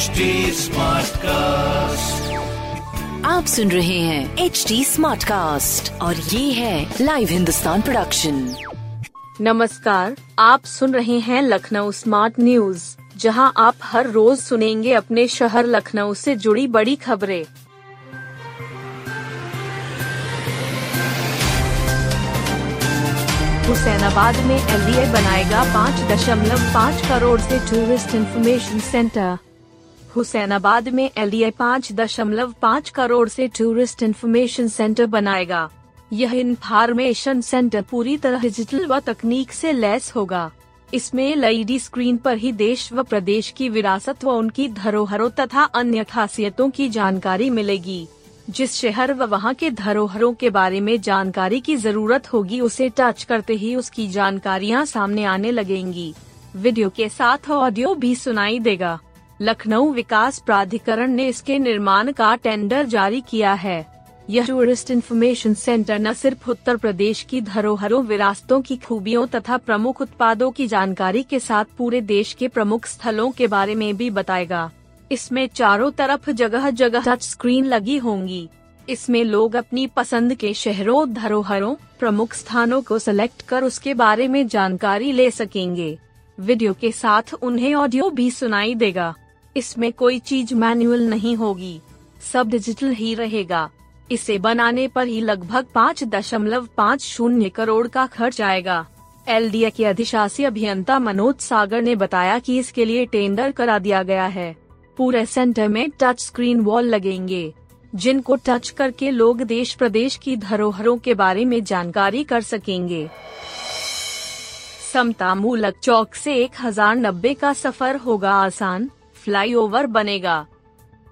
HD cast आप सुन रहे हैं एच डी स्मार्ट कास्ट और ये है लाइव हिंदुस्तान प्रोडक्शन नमस्कार आप सुन रहे हैं लखनऊ स्मार्ट न्यूज़ जहाँ आप हर रोज सुनेंगे अपने शहर लखनऊ से जुड़ी बड़ी खबरें। हुसैनाबाद में एलडीए बनाएगा पाँच दशमलव पाँच करोड़ से टूरिस्ट इन्फॉर्मेशन सेंटर। हुसैनाबाद में एल एलडीए पाँच दशमलव पाँच करोड़ से टूरिस्ट इन्फॉर्मेशन सेंटर बनाएगा। यह इंफॉर्मेशन सेंटर पूरी तरह डिजिटल व तकनीक से लैस होगा। इसमें एलईडी स्क्रीन पर ही देश व प्रदेश की विरासत व उनकी धरोहरों तथा अन्य खासियतों की जानकारी मिलेगी। जिस शहर व वहाँ के धरोहरों के बारे में जानकारी की ज़रूरत होगी, उसे टच करते ही उसकी जानकारियाँ सामने आने लगेंगी। वीडियो के साथ ऑडियो भी सुनाई देगा। लखनऊ विकास प्राधिकरण ने इसके निर्माण का टेंडर जारी किया है। यह टूरिस्ट इन्फॉर्मेशन सेंटर न सिर्फ़ उत्तर प्रदेश की धरोहरों, विरासतों की खूबियों तथा प्रमुख उत्पादों की जानकारी के साथ पूरे देश के प्रमुख स्थलों के बारे में भी बताएगा। इसमें चारों तरफ़ जगह जगह टच स्क्रीन लगी होंगी। इसमें लोग अपनी पसंद के शहरों, धरोहरों, प्रमुख स्थानों को सिलेक्ट कर उसके बारे में जानकारी ले सकेंगे। वीडियो के साथ उन्हें ऑडियो भी सुनाई देगा। इसमें कोई चीज़ मैनुअल नहीं होगी। सब डिजिटल ही रहेगा। इसे बनाने पर ही लगभग पाँच दशमलव पाँच शून्य करोड़ का खर्च आएगा। एल के अधिशासी अभियंता मनोज सागर ने बताया कि इसके लिए टेंडर करा दिया गया है। पूरे सेंटर में टच स्क्रीन वॉल लगेंगे, जिनको टच करके लोग देश प्रदेश की धरोहरों के बारे में जानकारी कर सकेंगे। समता मूलक चौक से एक हज़ार नब्बे का सफ़र होगा आसान। फ्लाईओवर बनेगा।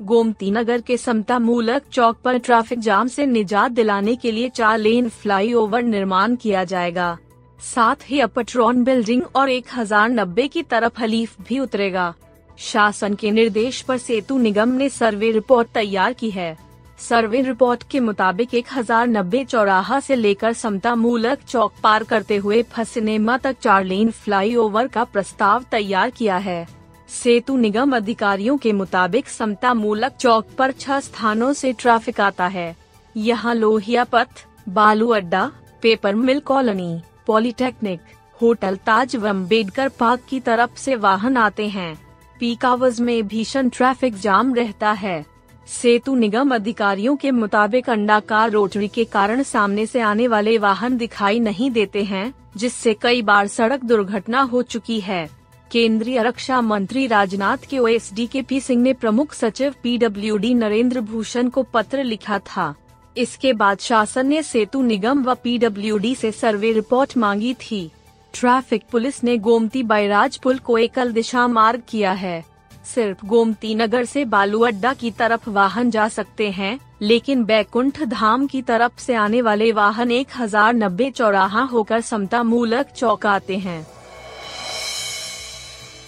गोमती नगर के समता मूलक चौक पर ट्रैफ़िक जाम से निजात दिलाने के लिए चार लेन फ्लाईओवर निर्माण किया जाएगा। साथ ही अपट्रॉन बिल्डिंग और एक हज़ार नब्बे की तरफ़ हलीफ भी उतरेगा। शासन के निर्देश पर सेतु निगम ने सर्वे रिपोर्ट तैयार की है। सर्वे रिपोर्ट के मुताबिक एक हज़ार नब्बे चौराहा से लेकर समता मूलक चौक पार करते हुए फसिनेमा तक चार लेन फ्लाईओवर का प्रस्ताव तैयार किया है। सेतु निगम अधिकारियों के मुताबिक समता मूलक चौक पर छह स्थानों से ट्रैफ़िक आता है। यहाँ Lohia Path, Balu Adda, paper mill colony, polytechnic, hotel Taj व अंबेडकर पार्क की तरफ़ से वाहन आते हैं। पीक आवर्स में भीषण ट्रैफ़िक जाम रहता है। सेतु निगम अधिकारियों के मुताबिक अंडाकार रोटरी के कारण सामने से आने वाले वाहन दिखाई नहीं देते हैं, जिससे कई बार सड़क दुर्घटना हो चुकी है। केंद्रीय रक्षा मंत्री राजनाथ के ओएसडी के पी सिंह ने प्रमुख सचिव पीडब्ल्यूडी नरेंद्र भूषण को पत्र लिखा था। इसके बाद शासन ने सेतु निगम व पीडब्ल्यूडी से सर्वे रिपोर्ट मांगी थी। ट्रैफ़िक पुलिस ने गोमती बैराज पुल को एकल दिशा मार्ग किया है। सिर्फ़ गोमती नगर से बालू अड्डा की तरफ़ वाहन जा सकते हैं, लेकिन बैकुंठ धाम की तरफ़ से आने वाले वाहन एक हज़ार नब्बे चौराहा होकर समता मूलक चौक आते हैं।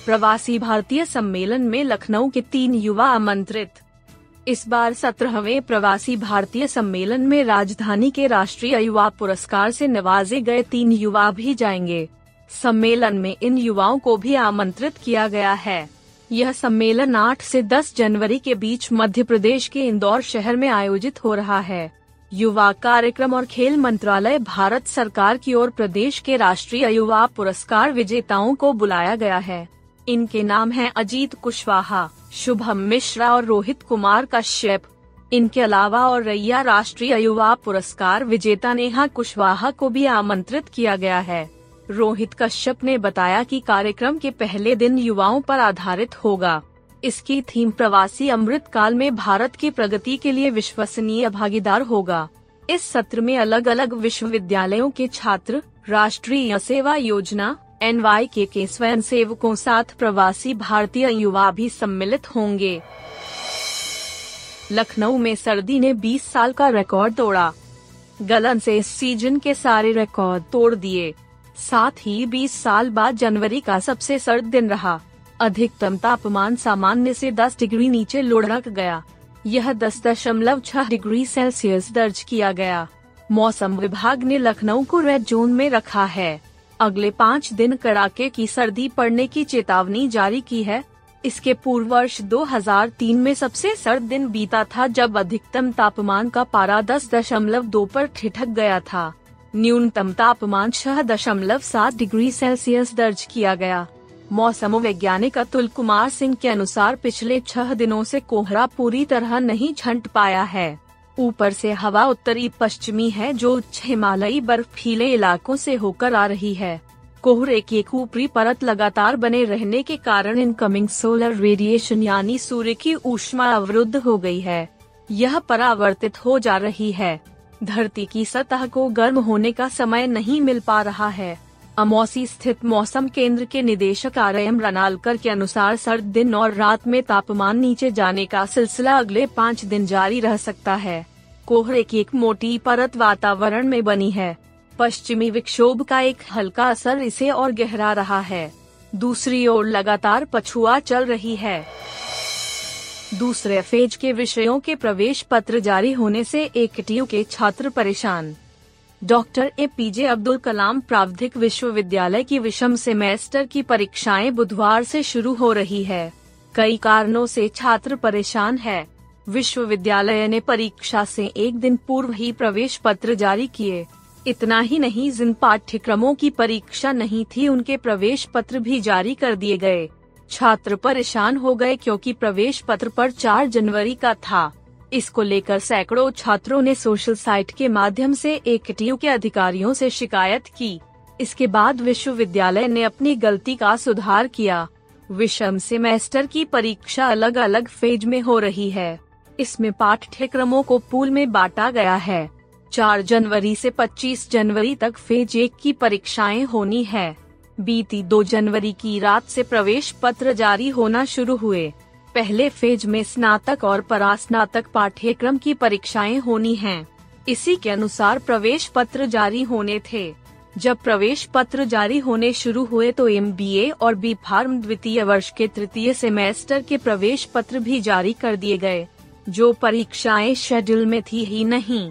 प्रवासी भारतीय सम्मेलन में लखनऊ के तीन युवा आमंत्रित। इस बार सत्रहवें प्रवासी भारतीय सम्मेलन में राजधानी के राष्ट्रीय युवा पुरस्कार से नवाजे गए तीन युवा भी जाएँगे। सम्मेलन में इन युवाओं को भी आमंत्रित किया गया है। यह सम्मेलन 8 से 10 जनवरी के बीच मध्य प्रदेश के इंदौर शहर में आयोजित हो रहा है। युवा कार्यक्रम और खेल मंत्रालय भारत सरकार की ओर प्रदेश के राष्ट्रीय युवा पुरस्कार विजेताओं को बुलाया गया है। इनके नाम हैं अजीत कुशवाहा, शुभम मिश्रा और रोहित कुमार कश्यप। इनके अलावा और रैया राष्ट्रीय युवा पुरस्कार विजेता नेहा कुशवाहा को भी आमंत्रित किया गया है। रोहित कश्यप ने बताया कि कार्यक्रम के पहले दिन युवाओं पर आधारित होगा। इसकी थीम प्रवासी अमृत काल में भारत की प्रगति के लिए विश्वसनीय भागीदार होगा। इस सत्र में अलग अलग विश्वविद्यालयों के छात्र, राष्ट्रीय सेवा योजना एनवाई के, के स्वयं सेवकों साथ प्रवासी भारतीय युवा भी सम्मिलित होंगे। लखनऊ में सर्दी ने 20 साल का रिकॉर्ड तोड़ा। गलन से इस सीज़न के सारे रिकॉर्ड तोड़ दिए। साथ ही 20 साल बाद जनवरी का सबसे सर्द दिन रहा। अधिकतम तापमान सामान्य से 10 डिग्री नीचे लुढ़क गया। यह दस दशमलव छह डिग्री सेल्सियस दर्ज किया गया। मौसम विभाग ने लखनऊ को रेड जोन में रखा है। अगले पाँच दिन कड़ाके की सर्दी पड़ने की चेतावनी जारी की है। इसके पूर्व वर्ष 2003 में सबसे सर्द दिन बीता था जब अधिकतम तापमान का पारा दस दशमलव दो पर ठिठक गया था। न्यूनतम तापमान छह दशमलव सात डिग्री सेल्सियस दर्ज किया गया। मौसम वैज्ञानिक अतुल कुमार सिंह के अनुसार पिछले छह दिनों से कोहरा पूरी तरह नहीं छंट पाया है। ऊपर से हवा उत्तरी पश्चिमी है, जो उच्च हिमालयी बर्फीले इलाकों से होकर आ रही है। कोहरे की एक ऊपरी परत लगातार बने रहने के कारण इनकमिंग सोलर रेडिएशन यानी सूर्य की ऊष्मा अवरुद्ध हो गई है। यह परावर्तित हो जा रही है। धरती की सतह को गर्म होने का समय नहीं मिल पा रहा है। अमौसी स्थित मौसम केंद्र के निदेशक आर एम रनालकर के अनुसार सर्द दिन और रात में तापमान नीचे जाने का सिलसिला अगले पाँच दिन जारी रह सकता है। कोहरे की एक मोटी परत वातावरण में बनी है। पश्चिमी विक्षोभ का एक हल्का असर इसे और गहरा रहा है। दूसरी ओर लगातार पछुआ चल रही है। दूसरे फ़ेज़ के विषयों के प्रवेश पत्र जारी होने से एक के छात्र परेशान। Doctor A P J Abdul Kalam प्रावधिक विश्वविद्यालय की विषम सेमेस्टर की परीक्षाएँ बुधवार से शुरू हो रही है। कई कारणों से छात्र परेशान है। विश्वविद्यालय ने परीक्षा से एक दिन पूर्व ही प्रवेश पत्र जारी किए। इतना ही नहीं, जिन पाठ्यक्रमों की परीक्षा नहीं थी, उनके प्रवेश पत्र भी जारी कर दिए गए। छात्र परेशान हो गए क्योंकि प्रवेश पत्र पर 4 जनवरी का था। इसको लेकर सैकड़ों छात्रों ने सोशल साइट के माध्यम से एक के अधिकारियों से शिकायत की। इसके बाद विश्वविद्यालय ने अपनी गलती का सुधार किया। विषम सेमेस्टर की परीक्षा अलग अलग फ़ेज़ में हो रही है। इसमें पाठ्यक्रमों को पूल में बांटा गया है। 4 जनवरी से 25 जनवरी तक फ़ेज़ एक की परीक्षाएँ होनी है। बीती 2 जनवरी की रात से प्रवेश पत्र जारी होना शुरू हुए। पहले फ़ेज़ में स्नातक और परास्नातक पाठ्यक्रम की परीक्षाएँ होनी हैं। इसी के अनुसार प्रवेश पत्र जारी होने थे जब प्रवेश पत्र जारी होने शुरू हुए तो एमबीए और बी फार्म द्वितीय वर्ष के तृतीय सेमेस्टर के प्रवेश पत्र भी जारी कर दिए गए, जो परीक्षाएँ शेड्यूल में थी ही नहीं